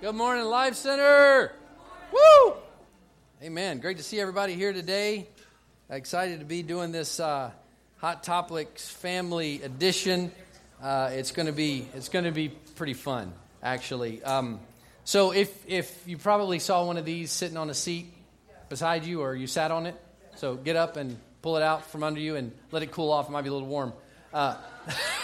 Good morning, Life Center. Woo! Amen. Great to see everybody here today. Excited to be doing this uh, Hot Topics Family Edition. Uh, it's going to be it's going to be pretty fun, actually. Um, so if if you probably saw one of these sitting on a seat beside you, or you sat on it, so get up and pull it out from under you and let it cool off. It might be a little warm. Uh,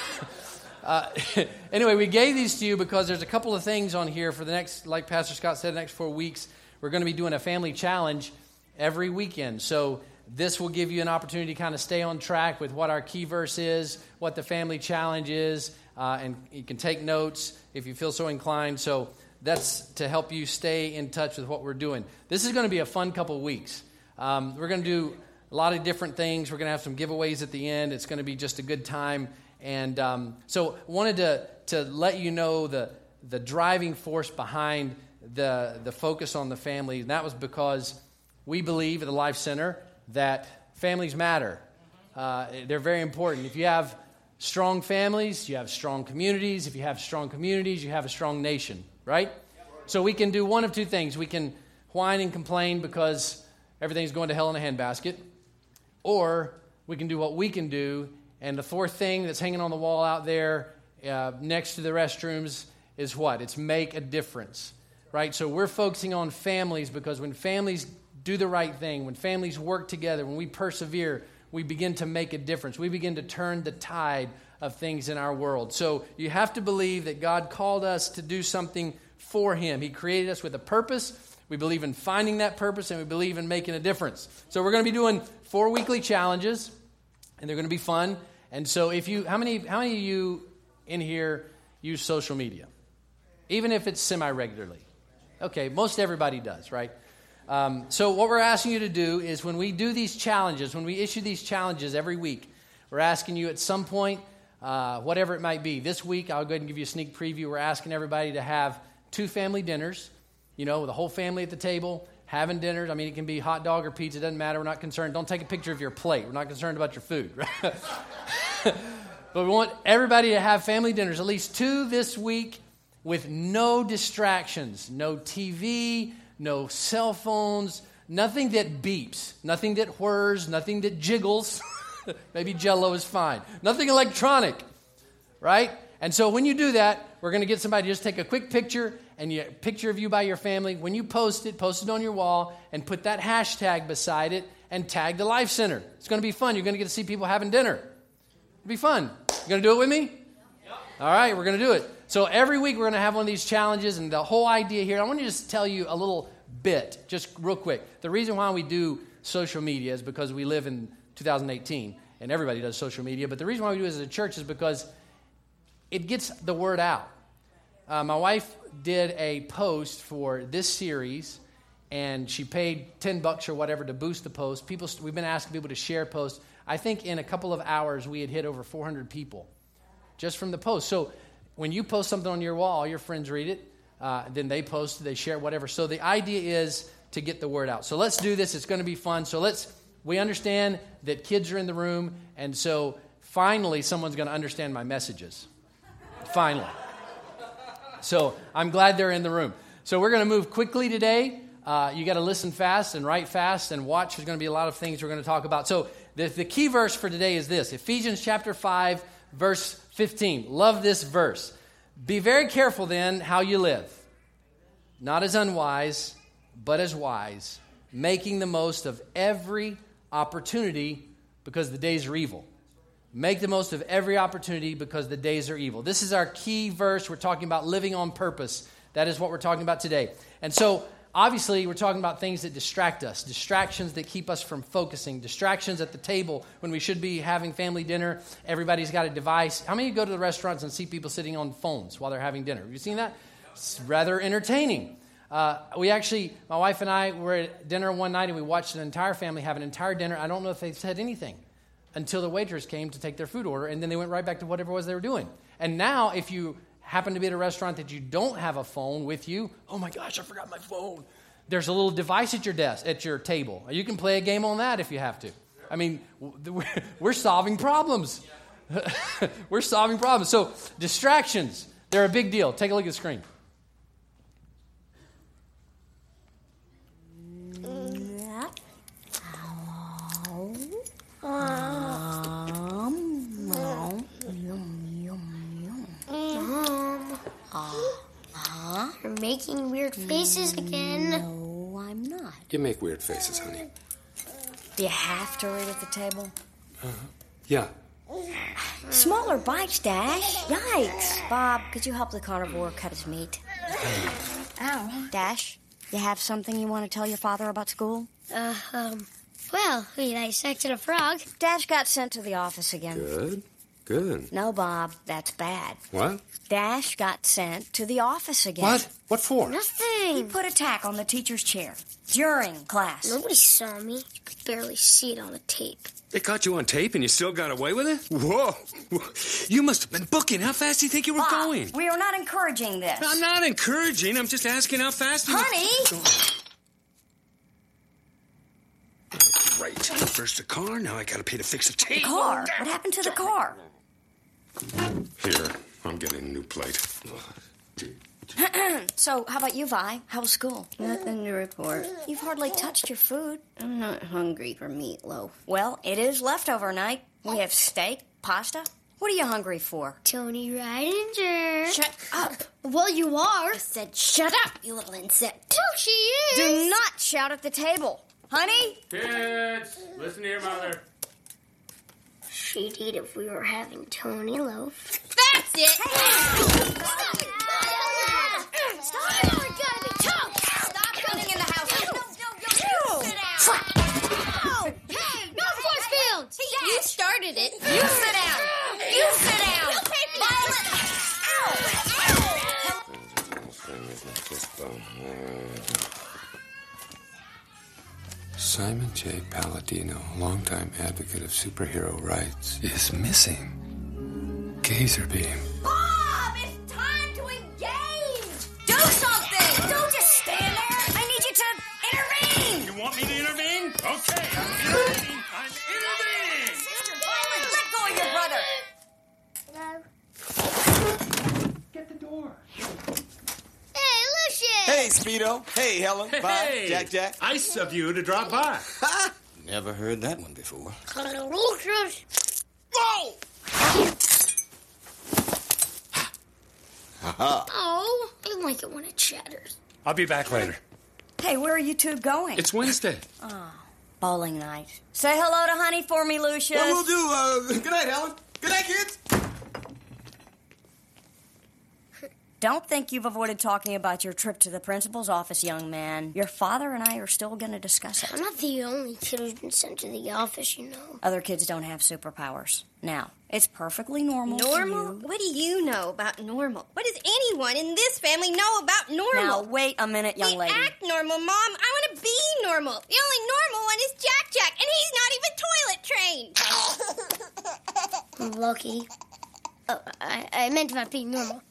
Uh, anyway, we gave these to you because there's a couple of things on here for the next, like Pastor Scott said, the next four weeks. We're going to be doing a family challenge every weekend. So this will give you an opportunity to kind of stay on track with what our key verse is, what the family challenge is, uh, and you can take notes if you feel so inclined. So that's to help you stay in touch with what we're doing. This is going to be a fun couple weeks. Um, we're going to do a lot of different things. We're going to have some giveaways at the end. It's going to be just a good time. And um, so wanted to, to let you know the, the driving force behind the, the focus on the family. And that was because we believe at the Life Center that families matter. Uh, they're very important. If you have strong families, you have strong communities. If you have strong communities, you have a strong nation, right? So we can do one of two things. We can whine and complain because everything's going to hell in a handbasket, or we can do what we can do and the fourth thing that's hanging on the wall out there uh, next to the restrooms is what? It's make a difference, right? So we're focusing on families because when families do the right thing, when families work together, when we persevere, we begin to make a difference. We begin to turn the tide of things in our world. So you have to believe that God called us to do something for Him. He created us with a purpose. We believe in finding that purpose and we believe in making a difference. So we're going to be doing four weekly challenges and they're going to be fun. And so, if you, how many, how many of you in here use social media, even if it's semi regularly? Okay, most everybody does, right? Um, so, what we're asking you to do is when we do these challenges, when we issue these challenges every week, we're asking you at some point, uh, whatever it might be. This week, I'll go ahead and give you a sneak preview. We're asking everybody to have two family dinners, you know, with the whole family at the table having dinners. I mean, it can be hot dog or pizza, doesn't matter. We're not concerned. Don't take a picture of your plate. We're not concerned about your food. But we want everybody to have family dinners, at least two this week, with no distractions, no TV, no cell phones, nothing that beeps, nothing that whirs, nothing that jiggles. Maybe jello is fine. Nothing electronic, right? And so when you do that, we're going to get somebody to just take a quick picture and a picture of you by your family. When you post it, post it on your wall and put that hashtag beside it and tag the Life Center. It's going to be fun. You're going to get to see people having dinner. It'll be fun. You going to do it with me? All right, we're going to do it. So every week we're going to have one of these challenges, and the whole idea here, I want to just tell you a little bit, just real quick. The reason why we do social media is because we live in 2018, and everybody does social media. But the reason why we do it as a church is because it gets the word out. Uh, my wife did a post for this series, and she paid 10 bucks or whatever to boost the post. People, we've been asking people to share posts. I think in a couple of hours, we had hit over 400 people just from the post. So when you post something on your wall, your friends read it, uh, then they post, they share, whatever. So the idea is to get the word out. So let's do this. It's going to be fun. So let's, we understand that kids are in the room, and so finally someone's going to understand my messages. Finally. So I'm glad they're in the room. So we're going to move quickly today. Uh, you got to listen fast and write fast and watch. There's going to be a lot of things we're going to talk about. So the, the key verse for today is this Ephesians chapter 5, verse 15. Love this verse. Be very careful then how you live, not as unwise, but as wise, making the most of every opportunity because the days are evil. Make the most of every opportunity because the days are evil. This is our key verse. We're talking about living on purpose. That is what we're talking about today. And so, obviously, we're talking about things that distract us, distractions that keep us from focusing, distractions at the table when we should be having family dinner. Everybody's got a device. How many go to the restaurants and see people sitting on phones while they're having dinner? Have you seen that? It's rather entertaining. Uh, we actually, my wife and I were at dinner one night and we watched an entire family have an entire dinner. I don't know if they said anything until the waitress came to take their food order, and then they went right back to whatever it was they were doing. And now, if you happen to be at a restaurant that you don't have a phone with you, oh my gosh, I forgot my phone. There's a little device at your desk, at your table. You can play a game on that if you have to. I mean, we're solving problems. we're solving problems. So, distractions, they're a big deal. Take a look at the screen. You're making weird faces again. No, I'm not. You make weird faces, honey. Do you have to read at the table? Uh, Yeah. Smaller bites, Dash. Yikes. Bob, could you help the carnivore cut his meat? Ow. Dash, you have something you want to tell your father about school? Uh, um, well, we dissected a frog. Dash got sent to the office again. Good. Good. No, Bob, that's bad. What? Dash got sent to the office again. What? What for? Nothing. He put a tack on the teacher's chair during class. Nobody saw me. You could barely see it on the tape. They caught you on tape and you still got away with it? Whoa. You must have been booking. How fast do you think you were Bob, going? we are not encouraging this. I'm not encouraging. I'm just asking how fast you Honey! Right. First the car, now I gotta pay to fix the tape. The car. What happened to the car? Here, I'm getting a new plate. So, how about you, Vi? How was school? Nothing to report. You've hardly touched your food. I'm not hungry for meatloaf. Well, it is leftover night. We have steak, pasta. What are you hungry for? Tony Rydinger. Shut up! Well, you are. I said shut up, you little insect. Oh, she is. Do not shout at the table. Honey? Kids, listen to your mother. She'd eat if we were having Tony loaf. That's it! Hey. Stop it! Stop it! We're gonna be toast! Stop running in the house. Oh, hey, no force fields! You started it. You sit down. You sit down. You'll pay for that. Simon J. Palladino, longtime advocate of superhero rights, is missing. Gazerbeam. Bob, it's time to engage. Do something. Don't just stand there. I need you to intervene. You want me to intervene? Okay, I'm intervening. I'm intervening. Sister Violet, let go of your brother. Get the door. Hey, Lucius! Hey, Speedo. Hey, Helen. Bye. Hey, Jack Jack. Nice of you to drop by. Never heard that one before. Lucius! Whoa! Oh, I like it when it chatters. I'll be back later. Hey, where are you two going? It's Wednesday. Oh, bowling night. Say hello to Honey for me, Lucius. What we'll do, uh, good night, Helen. Good night, kids. Don't think you've avoided talking about your trip to the principal's office, young man. Your father and I are still going to discuss it. I'm not the only kid who's been sent to the office, you know. Other kids don't have superpowers. Now, it's perfectly normal. for Normal? you- What do you know about normal? What does anyone in this family know about normal? Now, wait a minute, young we lady. act normal, Mom. I want to be normal. The only normal one is Jack Jack, and he's not even toilet trained. Lucky. Oh, I, I meant about being normal.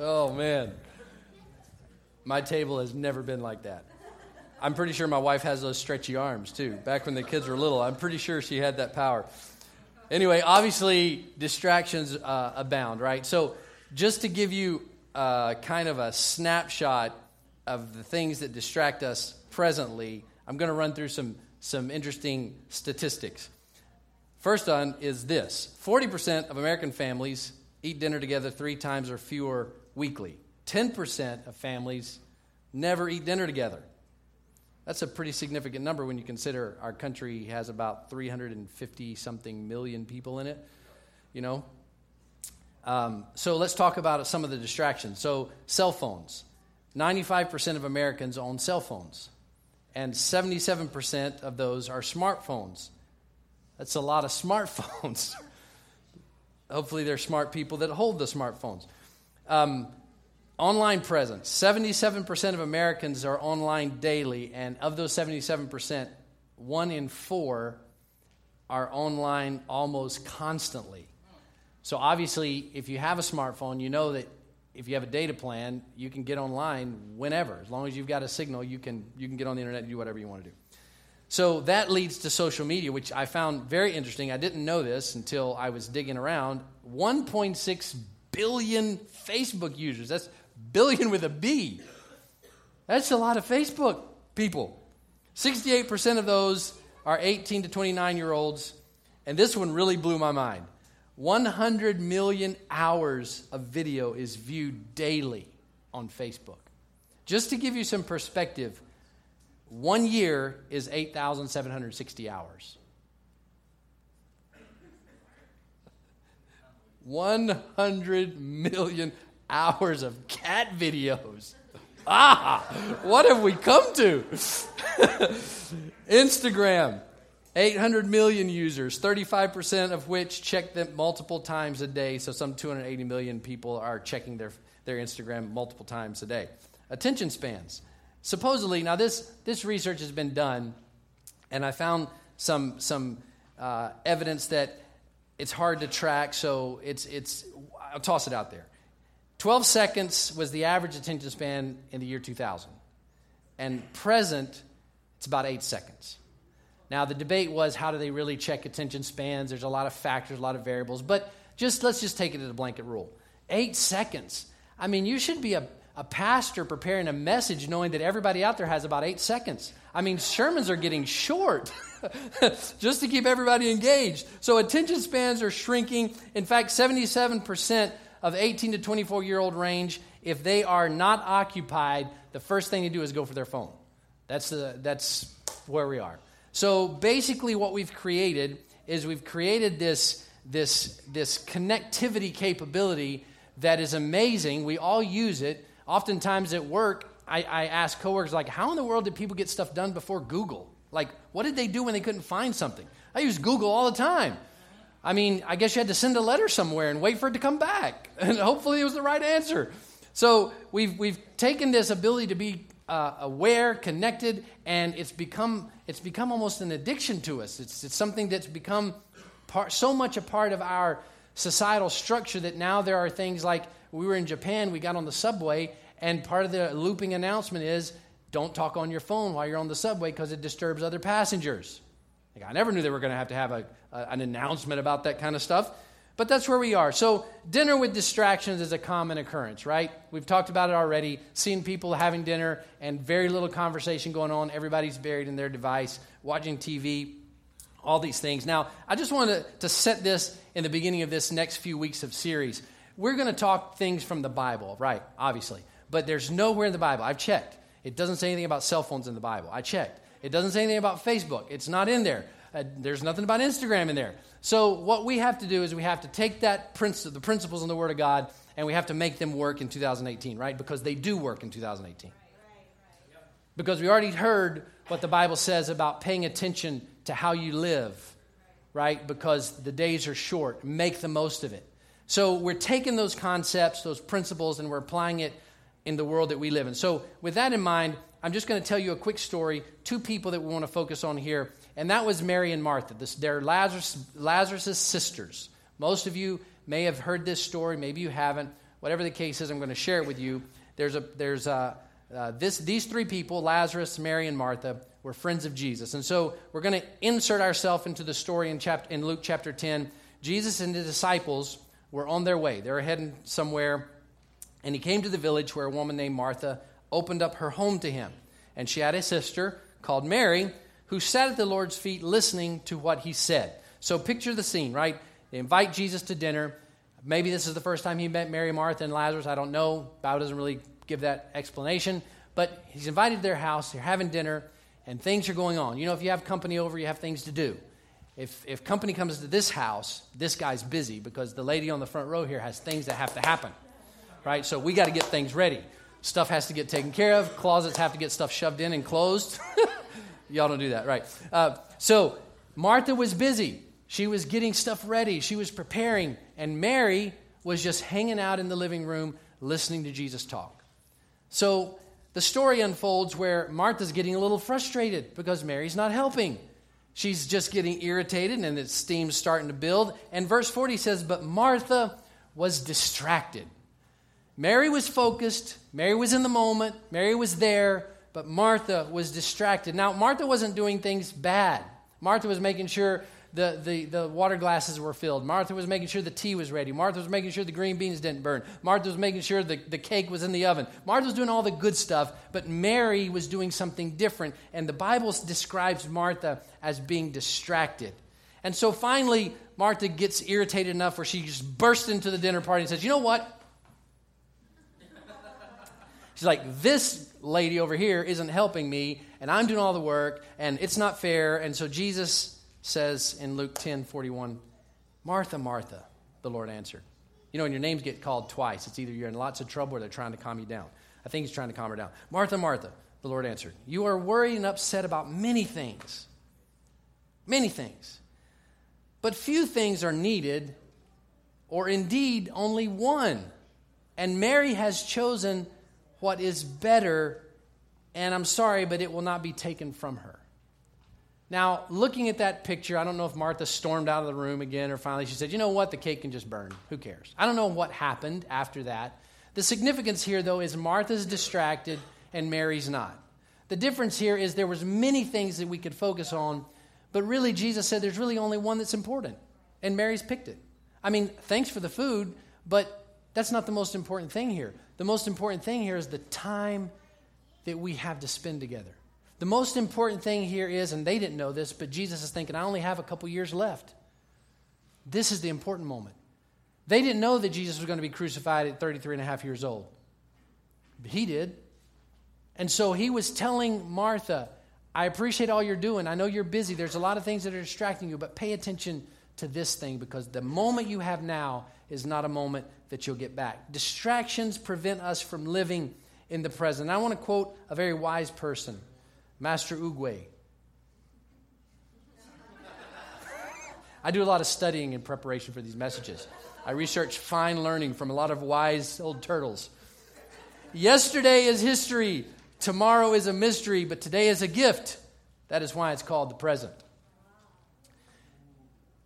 Oh man, my table has never been like that. I'm pretty sure my wife has those stretchy arms too. Back when the kids were little, I'm pretty sure she had that power. Anyway, obviously distractions uh, abound, right? So, just to give you uh, kind of a snapshot of the things that distract us presently, I'm going to run through some some interesting statistics. First on is this 40% of American families eat dinner together three times or fewer weekly. 10% of families never eat dinner together. That's a pretty significant number when you consider our country has about 350 something million people in it, you know? Um, so let's talk about some of the distractions. So, cell phones. 95% of Americans own cell phones, and 77% of those are smartphones. That's a lot of smartphones. Hopefully, they're smart people that hold the smartphones. Um, online presence 77% of Americans are online daily, and of those 77%, one in four are online almost constantly. So, obviously, if you have a smartphone, you know that if you have a data plan, you can get online whenever. As long as you've got a signal, you can, you can get on the internet and do whatever you want to do. So that leads to social media, which I found very interesting. I didn't know this until I was digging around. 1.6 billion Facebook users. That's billion with a B. That's a lot of Facebook people. 68% of those are 18 to 29 year olds. And this one really blew my mind. 100 million hours of video is viewed daily on Facebook. Just to give you some perspective, one year is 8,760 hours. 100 million hours of cat videos. Ah, what have we come to? Instagram, 800 million users, 35% of which check them multiple times a day. So some 280 million people are checking their, their Instagram multiple times a day. Attention spans. Supposedly, now this, this research has been done, and I found some, some uh, evidence that it's hard to track, so it's, it's, I'll toss it out there. 12 seconds was the average attention span in the year 2000. And present, it's about eight seconds. Now, the debate was how do they really check attention spans? There's a lot of factors, a lot of variables, but just let's just take it as a blanket rule. Eight seconds. I mean, you should be a, a pastor preparing a message knowing that everybody out there has about eight seconds. I mean, sermons are getting short just to keep everybody engaged. So, attention spans are shrinking. In fact, 77% of 18 to 24 year old range, if they are not occupied, the first thing they do is go for their phone. That's, the, that's where we are. So basically, what we've created is we've created this, this, this connectivity capability that is amazing. We all use it. Oftentimes at work, I, I ask coworkers, like, how in the world did people get stuff done before Google? Like, what did they do when they couldn't find something? I use Google all the time. I mean, I guess you had to send a letter somewhere and wait for it to come back. And hopefully it was the right answer. So we've, we've taken this ability to be uh, aware, connected, and it's become, it's become almost an addiction to us. It's, it's something that's become part, so much a part of our societal structure that now there are things like we were in Japan, we got on the subway, and part of the looping announcement is don't talk on your phone while you're on the subway because it disturbs other passengers. Like, I never knew they were going to have to have a, a, an announcement about that kind of stuff. But that's where we are. So, dinner with distractions is a common occurrence, right? We've talked about it already. Seeing people having dinner and very little conversation going on. Everybody's buried in their device, watching TV, all these things. Now, I just wanted to, to set this in the beginning of this next few weeks of series. We're going to talk things from the Bible, right? Obviously. But there's nowhere in the Bible. I've checked. It doesn't say anything about cell phones in the Bible. I checked. It doesn't say anything about Facebook. It's not in there. Uh, there's nothing about Instagram in there. So what we have to do is we have to take that principle, the principles in the Word of God, and we have to make them work in 2018, right? Because they do work in 2018. Because we already heard what the Bible says about paying attention to how you live, right? Because the days are short. Make the most of it. So we're taking those concepts, those principles, and we're applying it in the world that we live in. So with that in mind, I'm just going to tell you a quick story. Two people that we want to focus on here, and that was Mary and Martha. This, they're Lazarus, sisters. Most of you may have heard this story, maybe you haven't. Whatever the case is, I'm going to share it with you. There's a, there's a, uh, this, these three people, Lazarus, Mary, and Martha, were friends of Jesus. And so we're going to insert ourselves into the story in, in Luke chapter 10. Jesus and the disciples were on their way. They were heading somewhere, and he came to the village where a woman named Martha opened up her home to him. And she had a sister called Mary who sat at the Lord's feet listening to what he said. So picture the scene, right? They invite Jesus to dinner. Maybe this is the first time he met Mary, Martha, and Lazarus. I don't know. Bible doesn't really give that explanation. But he's invited to their house. They're having dinner, and things are going on. You know, if you have company over, you have things to do. If, if company comes to this house, this guy's busy because the lady on the front row here has things that have to happen, right? So we got to get things ready. Stuff has to get taken care of. Closets have to get stuff shoved in and closed. Y'all don't do that, right? Uh, so Martha was busy. She was getting stuff ready. She was preparing. And Mary was just hanging out in the living room listening to Jesus talk. So the story unfolds where Martha's getting a little frustrated because Mary's not helping. She's just getting irritated and the steam's starting to build. And verse 40 says, But Martha was distracted. Mary was focused, Mary was in the moment, Mary was there, but Martha was distracted. Now, Martha wasn't doing things bad. Martha was making sure the, the, the water glasses were filled. Martha was making sure the tea was ready. Martha was making sure the green beans didn't burn. Martha was making sure the, the cake was in the oven. Martha was doing all the good stuff, but Mary was doing something different. And the Bible describes Martha as being distracted. And so finally, Martha gets irritated enough where she just bursts into the dinner party and says, You know what? She's like, This lady over here isn't helping me, and I'm doing all the work, and it's not fair. And so Jesus says in Luke 10 41, Martha, Martha, the Lord answered. You know, when your names get called twice, it's either you're in lots of trouble or they're trying to calm you down. I think he's trying to calm her down. Martha, Martha, the Lord answered, You are worried and upset about many things. Many things. But few things are needed, or indeed only one. And Mary has chosen what is better, and I'm sorry, but it will not be taken from her. Now, looking at that picture, I don't know if Martha stormed out of the room again or finally she said, you know what, the cake can just burn. Who cares? I don't know what happened after that. The significance here, though, is Martha's distracted and Mary's not. The difference here is there was many things that we could focus on, but really Jesus said there's really only one that's important, and Mary's picked it. I mean, thanks for the food, but that's not the most important thing here. The most important thing here is the time that we have to spend together. The most important thing here is, and they didn't know this, but Jesus is thinking, I only have a couple years left. This is the important moment. They didn't know that Jesus was going to be crucified at 33 and a half years old. He did. And so he was telling Martha, I appreciate all you're doing. I know you're busy. There's a lot of things that are distracting you, but pay attention to this thing because the moment you have now is not a moment that you'll get back. Distractions prevent us from living in the present. I want to quote a very wise person. Master Oogway. I do a lot of studying in preparation for these messages. I research fine learning from a lot of wise old turtles. Yesterday is history, tomorrow is a mystery, but today is a gift. That is why it's called the present.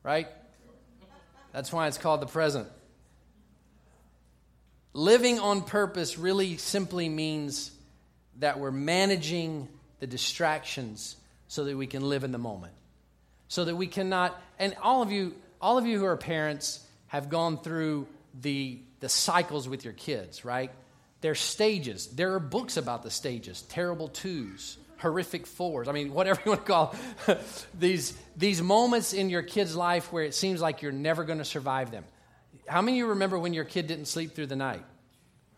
Right? That's why it's called the present. Living on purpose really simply means that we're managing the distractions so that we can live in the moment. So that we cannot, and all of you, all of you who are parents have gone through the, the cycles with your kids, right? There's stages. There are books about the stages, terrible twos, horrific fours. I mean, whatever you want to call these, these moments in your kid's life where it seems like you're never going to survive them. How many of you remember when your kid didn't sleep through the night?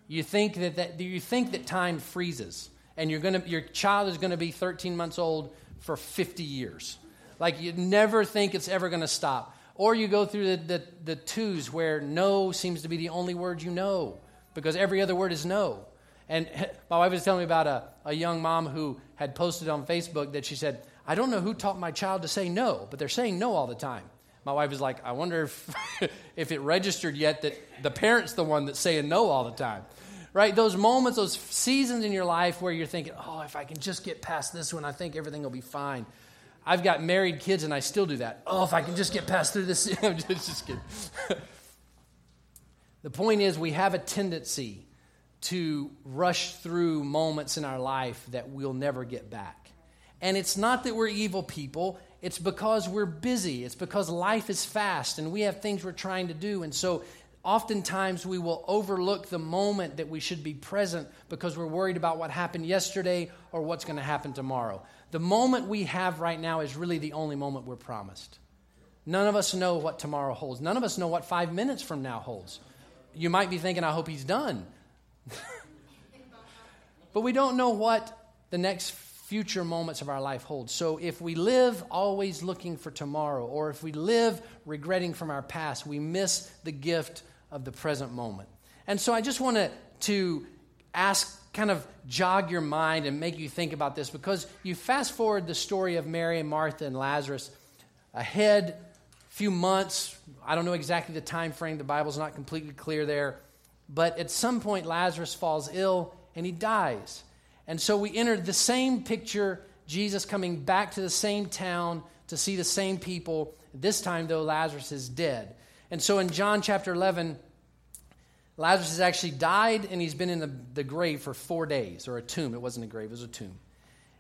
You think that, that you think that time freezes and you're gonna, your child is going to be 13 months old for 50 years. Like you never think it's ever going to stop. Or you go through the, the, the twos where no seems to be the only word you know because every other word is no. And my wife was telling me about a, a young mom who had posted on Facebook that she said, I don't know who taught my child to say no, but they're saying no all the time. My wife was like, I wonder if, if it registered yet that the parent's the one that's saying no all the time right? Those moments, those seasons in your life where you're thinking, oh, if I can just get past this one, I think everything will be fine. I've got married kids and I still do that. Oh, if I can just get past through this. I'm just, just kidding. the point is, we have a tendency to rush through moments in our life that we'll never get back. And it's not that we're evil people, it's because we're busy. It's because life is fast and we have things we're trying to do. And so oftentimes we will overlook the moment that we should be present because we're worried about what happened yesterday or what's going to happen tomorrow. The moment we have right now is really the only moment we're promised. None of us know what tomorrow holds. None of us know what five minutes from now holds. You might be thinking, I hope he's done. but we don't know what the next future moments of our life hold. So if we live always looking for tomorrow, or if we live regretting from our past, we miss the gift of the present moment. And so I just want to ask, kind of jog your mind and make you think about this because you fast forward the story of Mary and Martha and Lazarus ahead a few months i don't know exactly the time frame the bible's not completely clear there but at some point lazarus falls ill and he dies and so we enter the same picture jesus coming back to the same town to see the same people this time though lazarus is dead and so in John chapter 11, Lazarus has actually died and he's been in the, the grave for four days, or a tomb. It wasn't a grave, it was a tomb.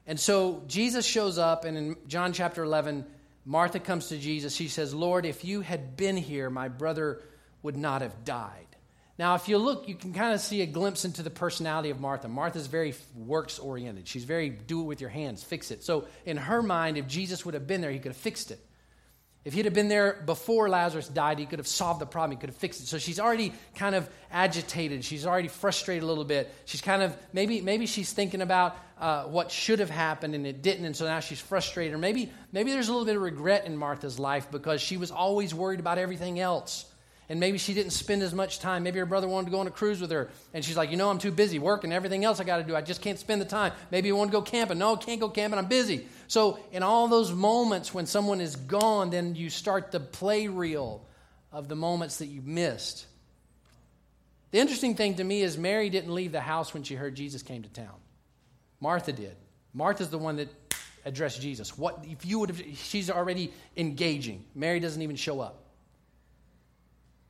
And so Jesus shows up, and in John chapter 11, Martha comes to Jesus. She says, Lord, if you had been here, my brother would not have died. Now, if you look, you can kind of see a glimpse into the personality of Martha. Martha's very works oriented. She's very do it with your hands, fix it. So, in her mind, if Jesus would have been there, he could have fixed it. If he'd have been there before Lazarus died, he could have solved the problem. He could have fixed it. So she's already kind of agitated. She's already frustrated a little bit. She's kind of, maybe, maybe she's thinking about uh, what should have happened and it didn't, and so now she's frustrated. Or maybe, maybe there's a little bit of regret in Martha's life because she was always worried about everything else. And maybe she didn't spend as much time. Maybe her brother wanted to go on a cruise with her. And she's like, you know, I'm too busy working, everything else I got to do. I just can't spend the time. Maybe you want to go camping. No, can't go camping. I'm busy. So, in all those moments when someone is gone, then you start the play reel of the moments that you missed. The interesting thing to me is Mary didn't leave the house when she heard Jesus came to town. Martha did. Martha's the one that addressed Jesus. What if you would have she's already engaging. Mary doesn't even show up.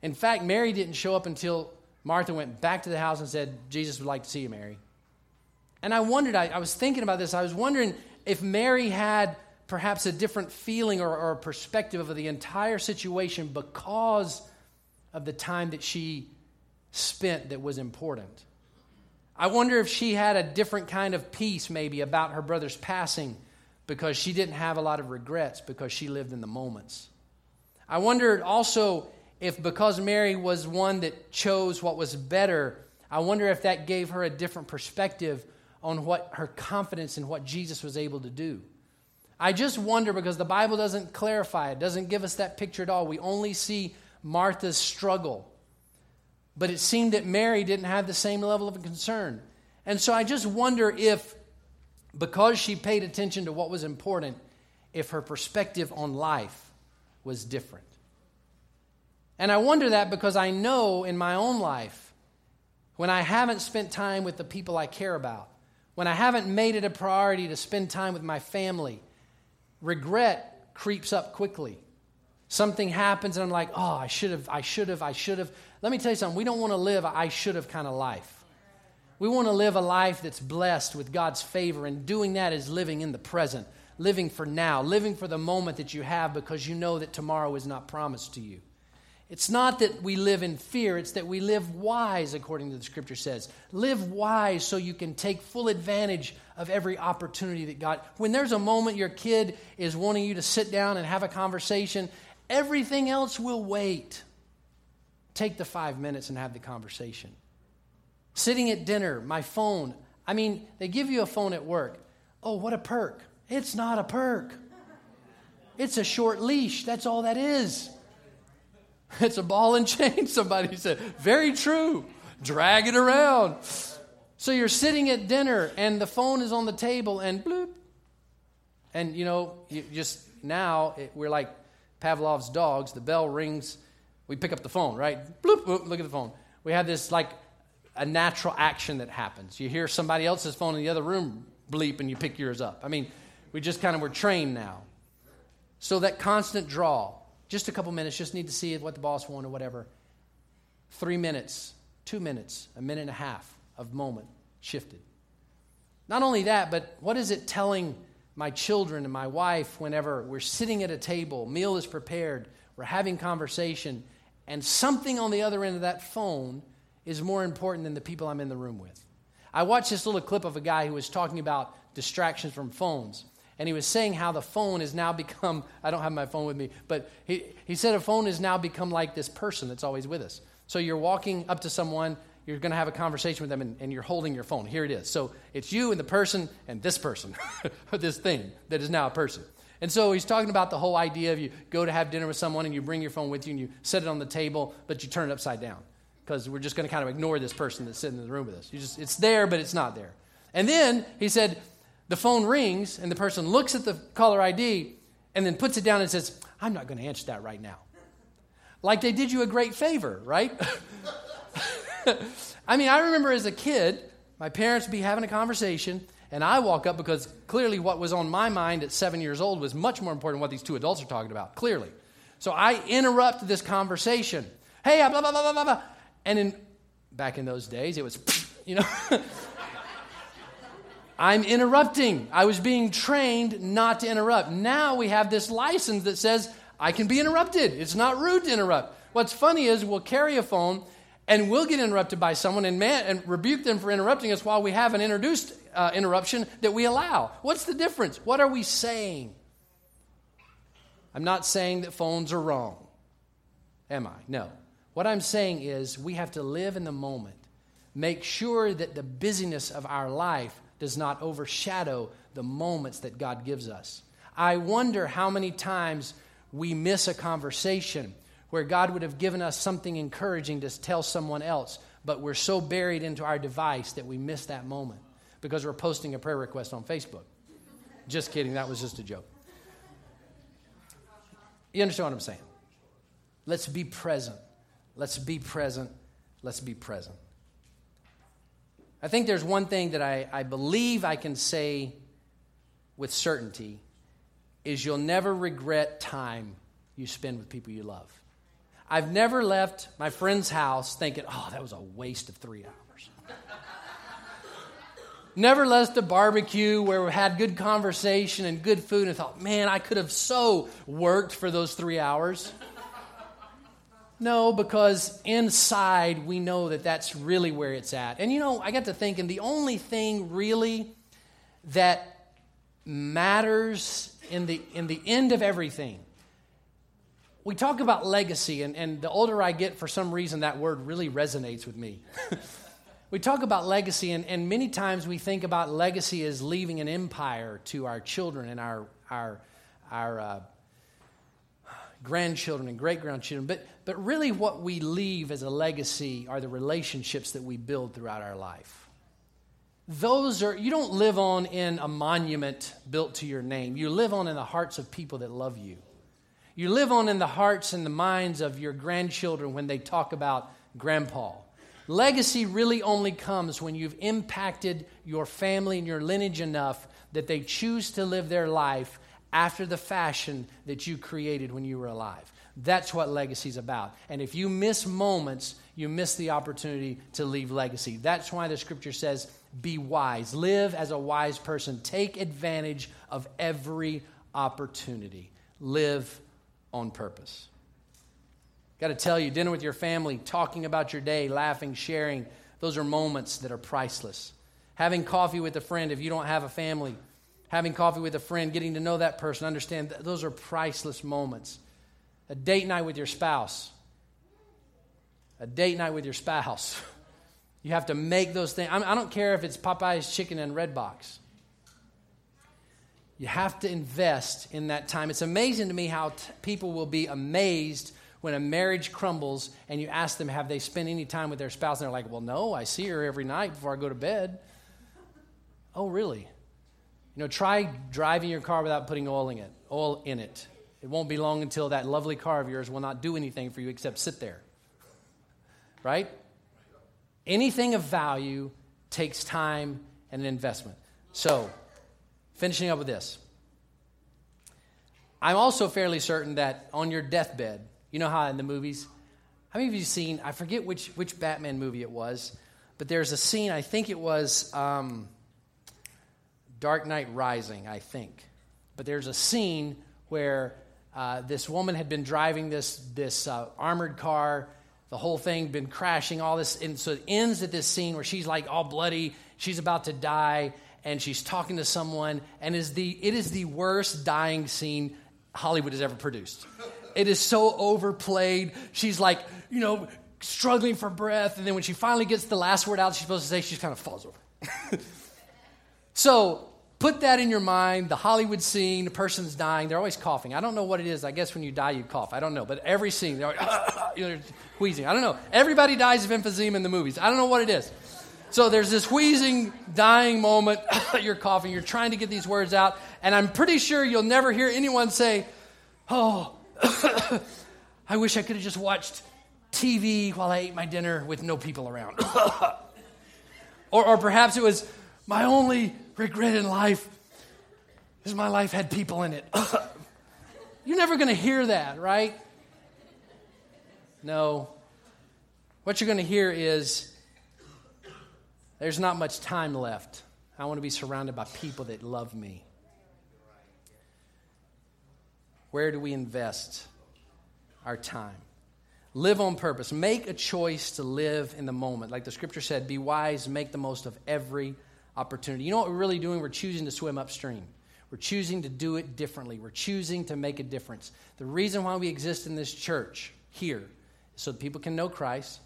In fact, Mary didn't show up until Martha went back to the house and said, Jesus would like to see you, Mary. And I wondered, I, I was thinking about this, I was wondering if Mary had perhaps a different feeling or, or perspective of the entire situation because of the time that she spent that was important. I wonder if she had a different kind of peace maybe about her brother's passing because she didn't have a lot of regrets because she lived in the moments. I wondered also if because Mary was one that chose what was better, I wonder if that gave her a different perspective on what her confidence in what Jesus was able to do. I just wonder because the Bible doesn't clarify it, doesn't give us that picture at all. We only see Martha's struggle. But it seemed that Mary didn't have the same level of concern. And so I just wonder if, because she paid attention to what was important, if her perspective on life was different. And I wonder that because I know in my own life, when I haven't spent time with the people I care about, when I haven't made it a priority to spend time with my family, regret creeps up quickly. Something happens and I'm like, oh, I should have, I should have, I should have. Let me tell you something. We don't want to live a I should have kind of life. We want to live a life that's blessed with God's favor, and doing that is living in the present, living for now, living for the moment that you have because you know that tomorrow is not promised to you. It's not that we live in fear, it's that we live wise, according to the scripture says. Live wise so you can take full advantage of every opportunity that God. When there's a moment your kid is wanting you to sit down and have a conversation, everything else will wait. Take the five minutes and have the conversation. Sitting at dinner, my phone. I mean, they give you a phone at work. Oh, what a perk. It's not a perk. It's a short leash. That's all that is. It's a ball and chain, somebody said. Very true. Drag it around. So you're sitting at dinner and the phone is on the table and bloop. And you know, you just now it, we're like Pavlov's dogs. The bell rings, we pick up the phone, right? Bloop, bloop, look at the phone. We have this like a natural action that happens. You hear somebody else's phone in the other room bleep and you pick yours up. I mean, we just kind of were trained now. So that constant draw, just a couple minutes, just need to see what the boss wanted or whatever. Three minutes, two minutes, a minute and a half of moment shifted. Not only that, but what is it telling my children and my wife whenever we're sitting at a table, meal is prepared, we're having conversation, and something on the other end of that phone is more important than the people I'm in the room with? I watched this little clip of a guy who was talking about distractions from phones and he was saying how the phone has now become i don't have my phone with me but he, he said a phone has now become like this person that's always with us. So you're walking up to someone you're going to have a conversation with them and, and, you're holding your phone. Here it is. So it's you and the person and this person this thing that is now a person. And so he's talking about the whole idea of you go to have dinner with someone and you bring your phone with you and you set it on the table but you turn it upside down. Because we're just going to kind of ignore this person that's sitting in the room with us. You just it's there but it's not there. And then he said the phone rings and the person looks at the caller ID and then puts it down and says, I'm not going to answer that right now. Like they did you a great favor, right? I mean, I remember as a kid, my parents would be having a conversation, and I walk up because clearly what was on my mind at seven years old was much more important than what these two adults are talking about, clearly. So I interrupt this conversation. Hey, blah, blah, blah, blah, blah. And in, back in those days, it was, you know. I'm interrupting. I was being trained not to interrupt. Now we have this license that says I can be interrupted. It's not rude to interrupt. What's funny is we'll carry a phone and we'll get interrupted by someone and, man, and rebuke them for interrupting us while we have an introduced uh, interruption that we allow. What's the difference? What are we saying? I'm not saying that phones are wrong. Am I? No. What I'm saying is we have to live in the moment. Make sure that the busyness of our life does not overshadow the moments that God gives us. I wonder how many times we miss a conversation where God would have given us something encouraging to tell someone else, but we're so buried into our device that we miss that moment because we're posting a prayer request on Facebook. Just kidding, that was just a joke. You understand what I'm saying? Let's be present. Let's be present. Let's be present. I think there's one thing that I, I believe I can say with certainty is you'll never regret time you spend with people you love. I've never left my friend's house thinking, oh, that was a waste of three hours. never left a barbecue where we had good conversation and good food and thought, man, I could have so worked for those three hours. No, because inside we know that that's really where it's at. And you know, I got to thinking the only thing really that matters in the, in the end of everything. We talk about legacy, and, and the older I get, for some reason, that word really resonates with me. we talk about legacy, and, and many times we think about legacy as leaving an empire to our children and our, our, our uh, grandchildren and great grandchildren. But, but really, what we leave as a legacy are the relationships that we build throughout our life. Those are, you don't live on in a monument built to your name. You live on in the hearts of people that love you. You live on in the hearts and the minds of your grandchildren when they talk about grandpa. Legacy really only comes when you've impacted your family and your lineage enough that they choose to live their life after the fashion that you created when you were alive. That's what legacy is about. And if you miss moments, you miss the opportunity to leave legacy. That's why the scripture says, be wise. Live as a wise person. Take advantage of every opportunity. Live on purpose. Got to tell you, dinner with your family, talking about your day, laughing, sharing, those are moments that are priceless. Having coffee with a friend if you don't have a family, having coffee with a friend, getting to know that person, understand that those are priceless moments. A date night with your spouse. A date night with your spouse. You have to make those things. I don't care if it's Popeye's chicken and Redbox. You have to invest in that time. It's amazing to me how t- people will be amazed when a marriage crumbles and you ask them, have they spent any time with their spouse? And they're like, well, no, I see her every night before I go to bed. Oh, really? You know, try driving your car without putting oil in it. Oil in it. It won't be long until that lovely car of yours will not do anything for you except sit there. Right? Anything of value takes time and an investment. So, finishing up with this. I'm also fairly certain that on your deathbed, you know how in the movies, how many of you seen, I forget which, which Batman movie it was, but there's a scene, I think it was. Um, Dark Knight Rising, I think. But there's a scene where uh, this woman had been driving this, this uh, armored car, the whole thing been crashing, all this. And so it ends at this scene where she's like all bloody, she's about to die, and she's talking to someone, and is the, it is the worst dying scene Hollywood has ever produced. It is so overplayed. She's like, you know, struggling for breath, and then when she finally gets the last word out she's supposed to say, she kind of falls over. so put that in your mind the Hollywood scene, the person's dying, they're always coughing. I don't know what it is. I guess when you die, you cough. I don't know. But every scene, they're, like, you know, they're wheezing. I don't know. Everybody dies of emphysema in the movies. I don't know what it is. So there's this wheezing, dying moment. you're coughing. You're trying to get these words out. And I'm pretty sure you'll never hear anyone say, Oh, I wish I could have just watched TV while I ate my dinner with no people around. or, or perhaps it was my only regret in life is my life had people in it. You're never going to hear that, right? No. What you're going to hear is there's not much time left. I want to be surrounded by people that love me. Where do we invest our time? Live on purpose. Make a choice to live in the moment. Like the scripture said, be wise, make the most of every opportunity. You know what we're really doing? We're choosing to swim upstream. We're choosing to do it differently. We're choosing to make a difference. The reason why we exist in this church here is so that people can know Christ,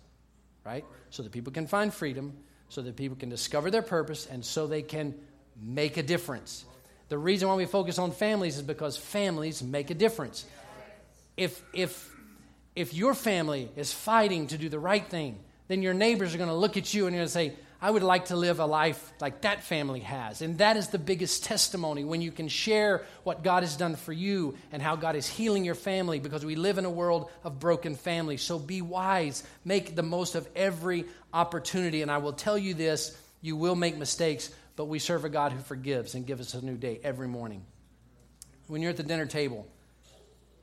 right? So that people can find freedom, so that people can discover their purpose, and so they can make a difference. The reason why we focus on families is because families make a difference. If, if, if your family is fighting to do the right thing, then your neighbors are going to look at you and you're going to say, I would like to live a life like that family has. And that is the biggest testimony when you can share what God has done for you and how God is healing your family because we live in a world of broken families. So be wise, make the most of every opportunity. And I will tell you this you will make mistakes, but we serve a God who forgives and gives us a new day every morning. When you're at the dinner table,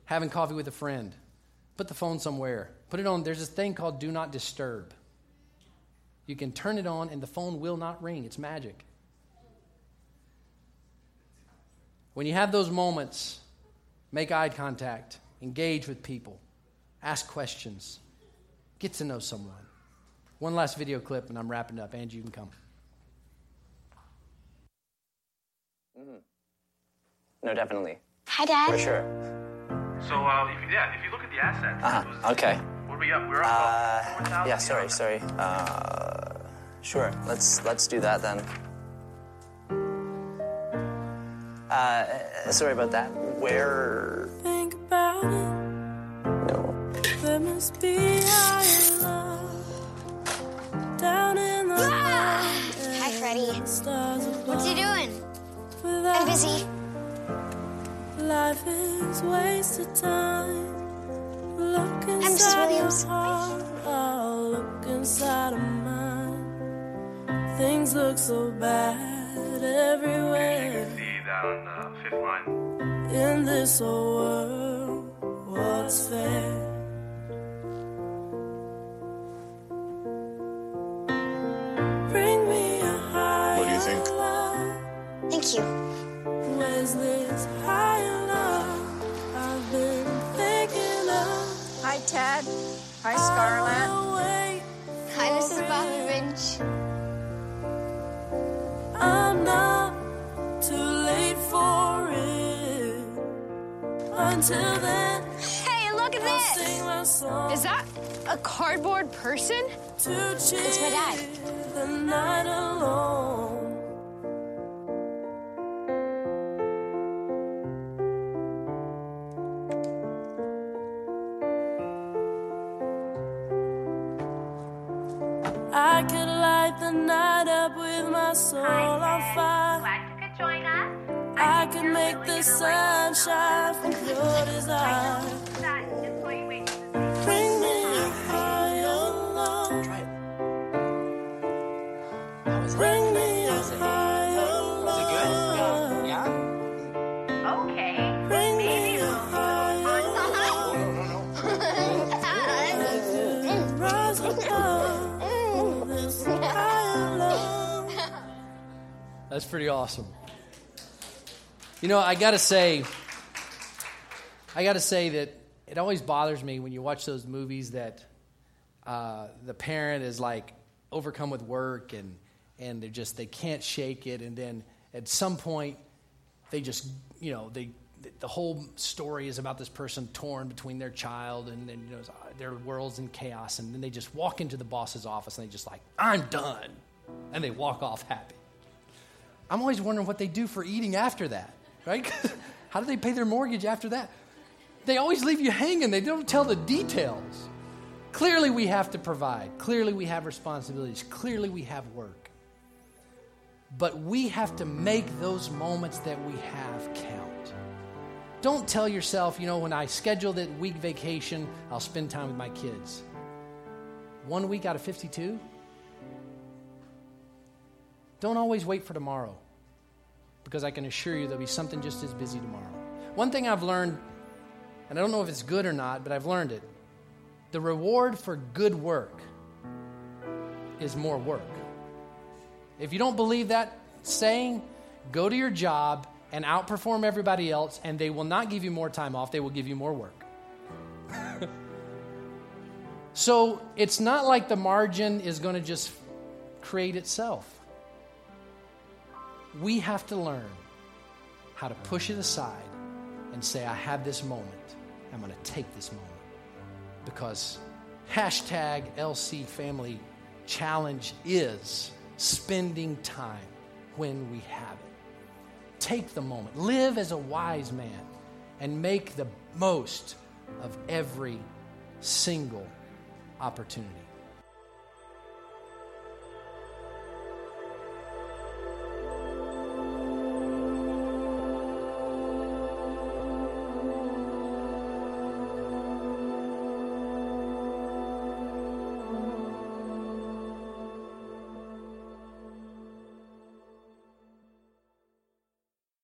having coffee with a friend, put the phone somewhere. Put it on. There's this thing called Do Not Disturb. You can turn it on and the phone will not ring. It's magic. When you have those moments, make eye contact, engage with people, ask questions, get to know someone. One last video clip and I'm wrapping up. Angie, you can come. No, definitely. Hi, Dad. For sure. So, uh, if you, yeah, if you look at the assets, Uh-huh. was- Okay. what are we up? We're up Uh, about 4,000. yeah, sorry, sorry. Uh, sure. Let's let's do that then. Uh, sorry about that. Where? Think about it. No. There must be love down in the Hi, Freddy. stars What's he doing? Without I'm busy. Life is wasted time. Look Mrs. inside your Williams. heart. Oh, look inside of mine. Things look so bad everywhere. See that on the fifth line. In this old world, what's fair? Bring me a higher What do you think? love. Thank you. Where's this higher love I've been thinking of? Hi, Ted. Hi, Scarlett. Hi, Mrs. Bogdanovich. I'm Hey, look at this. sing my song Is that a cardboard person? to cheer my dad. the night alone. I could light the night up with my soul on fire. Make the sun shine from your desire. Bring me a higher love. Bring me. Okay. Bring me a higher. Rise above this higher love. That's pretty awesome. You know, I got to say, I got to say that it always bothers me when you watch those movies that uh, the parent is like overcome with work and and they just they can't shake it, and then at some point they just you know they the whole story is about this person torn between their child and then you know their world's in chaos, and then they just walk into the boss's office and they just like I'm done, and they walk off happy. I'm always wondering what they do for eating after that, right? How do they pay their mortgage after that? They always leave you hanging, they don't tell the details. Clearly, we have to provide. Clearly, we have responsibilities. Clearly, we have work. But we have to make those moments that we have count. Don't tell yourself, you know, when I schedule that week vacation, I'll spend time with my kids. One week out of 52? Don't always wait for tomorrow because I can assure you there'll be something just as busy tomorrow. One thing I've learned, and I don't know if it's good or not, but I've learned it the reward for good work is more work. If you don't believe that saying, go to your job and outperform everybody else, and they will not give you more time off, they will give you more work. so it's not like the margin is going to just create itself. We have to learn how to push it aside and say, I have this moment. I'm going to take this moment. Because hashtag LC Family Challenge is spending time when we have it. Take the moment, live as a wise man, and make the most of every single opportunity.